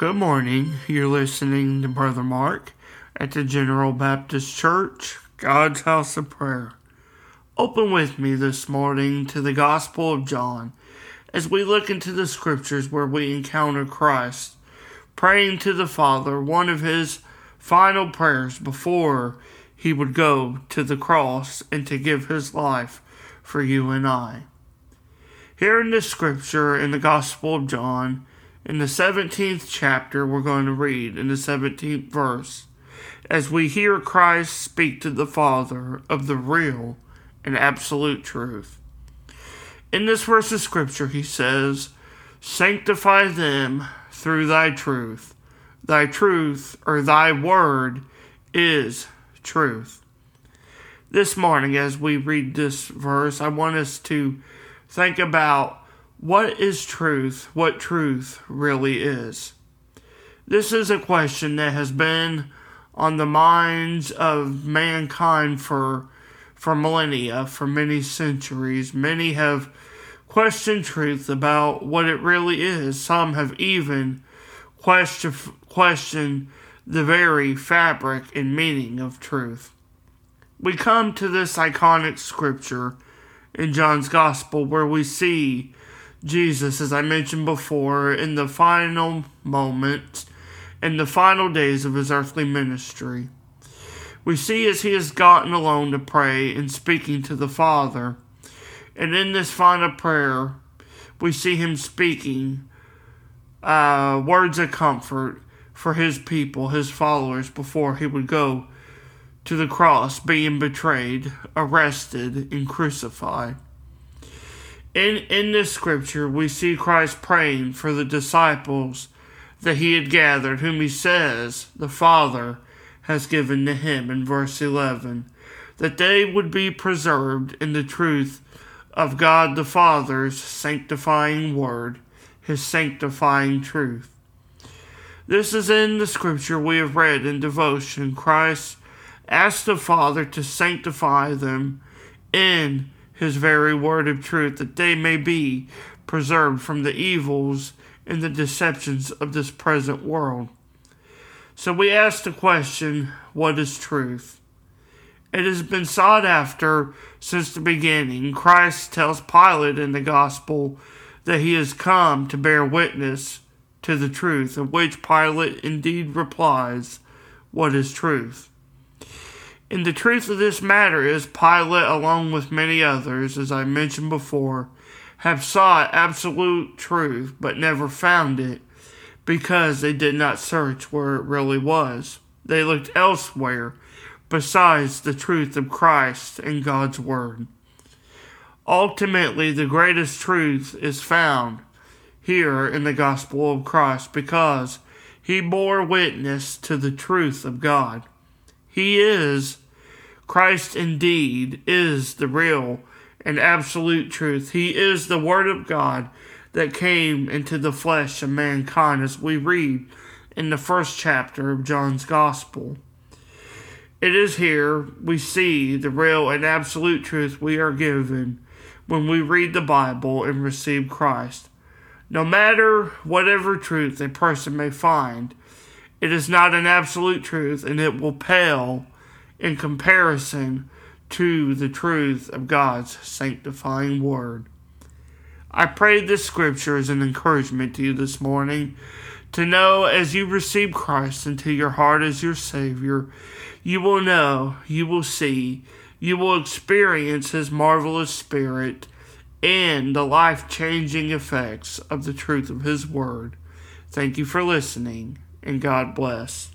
Good morning. You're listening to Brother Mark at the General Baptist Church, God's House of Prayer. Open with me this morning to the Gospel of John as we look into the scriptures where we encounter Christ praying to the Father one of his final prayers before he would go to the cross and to give his life for you and I. Here in the scripture in the Gospel of John, in the 17th chapter, we're going to read in the 17th verse, as we hear Christ speak to the Father of the real and absolute truth. In this verse of scripture, he says, Sanctify them through thy truth. Thy truth, or thy word, is truth. This morning, as we read this verse, I want us to think about what is truth, what truth really is. This is a question that has been on the minds of mankind for for millennia, for many centuries. Many have questioned truth about what it really is. Some have even question, questioned the very fabric and meaning of truth. We come to this iconic scripture in John's Gospel where we see Jesus, as I mentioned before, in the final moments, in the final days of his earthly ministry. We see as he has gotten alone to pray and speaking to the Father. And in this final prayer, we see him speaking uh, words of comfort for his people, his followers, before he would go to the cross, being betrayed, arrested, and crucified. In, in this scripture, we see Christ praying for the disciples that he had gathered, whom he says the Father has given to him in verse 11, that they would be preserved in the truth of God the Father's sanctifying word, his sanctifying truth. This is in the scripture we have read in devotion. Christ asked the Father to sanctify them in his very word of truth, that they may be preserved from the evils and the deceptions of this present world. So we ask the question what is truth? It has been sought after since the beginning. Christ tells Pilate in the gospel that he has come to bear witness to the truth, of which Pilate indeed replies, What is truth? And the truth of this matter is, Pilate, along with many others, as I mentioned before, have sought absolute truth but never found it because they did not search where it really was. They looked elsewhere besides the truth of Christ and God's Word. Ultimately, the greatest truth is found here in the gospel of Christ because he bore witness to the truth of God. He is, Christ indeed is the real and absolute truth. He is the Word of God that came into the flesh of mankind, as we read in the first chapter of John's Gospel. It is here we see the real and absolute truth we are given when we read the Bible and receive Christ. No matter whatever truth a person may find, it is not an absolute truth and it will pale in comparison to the truth of God's sanctifying Word. I pray this scripture is an encouragement to you this morning to know as you receive Christ into your heart as your Savior, you will know, you will see, you will experience His marvelous Spirit and the life changing effects of the truth of His Word. Thank you for listening, and God bless.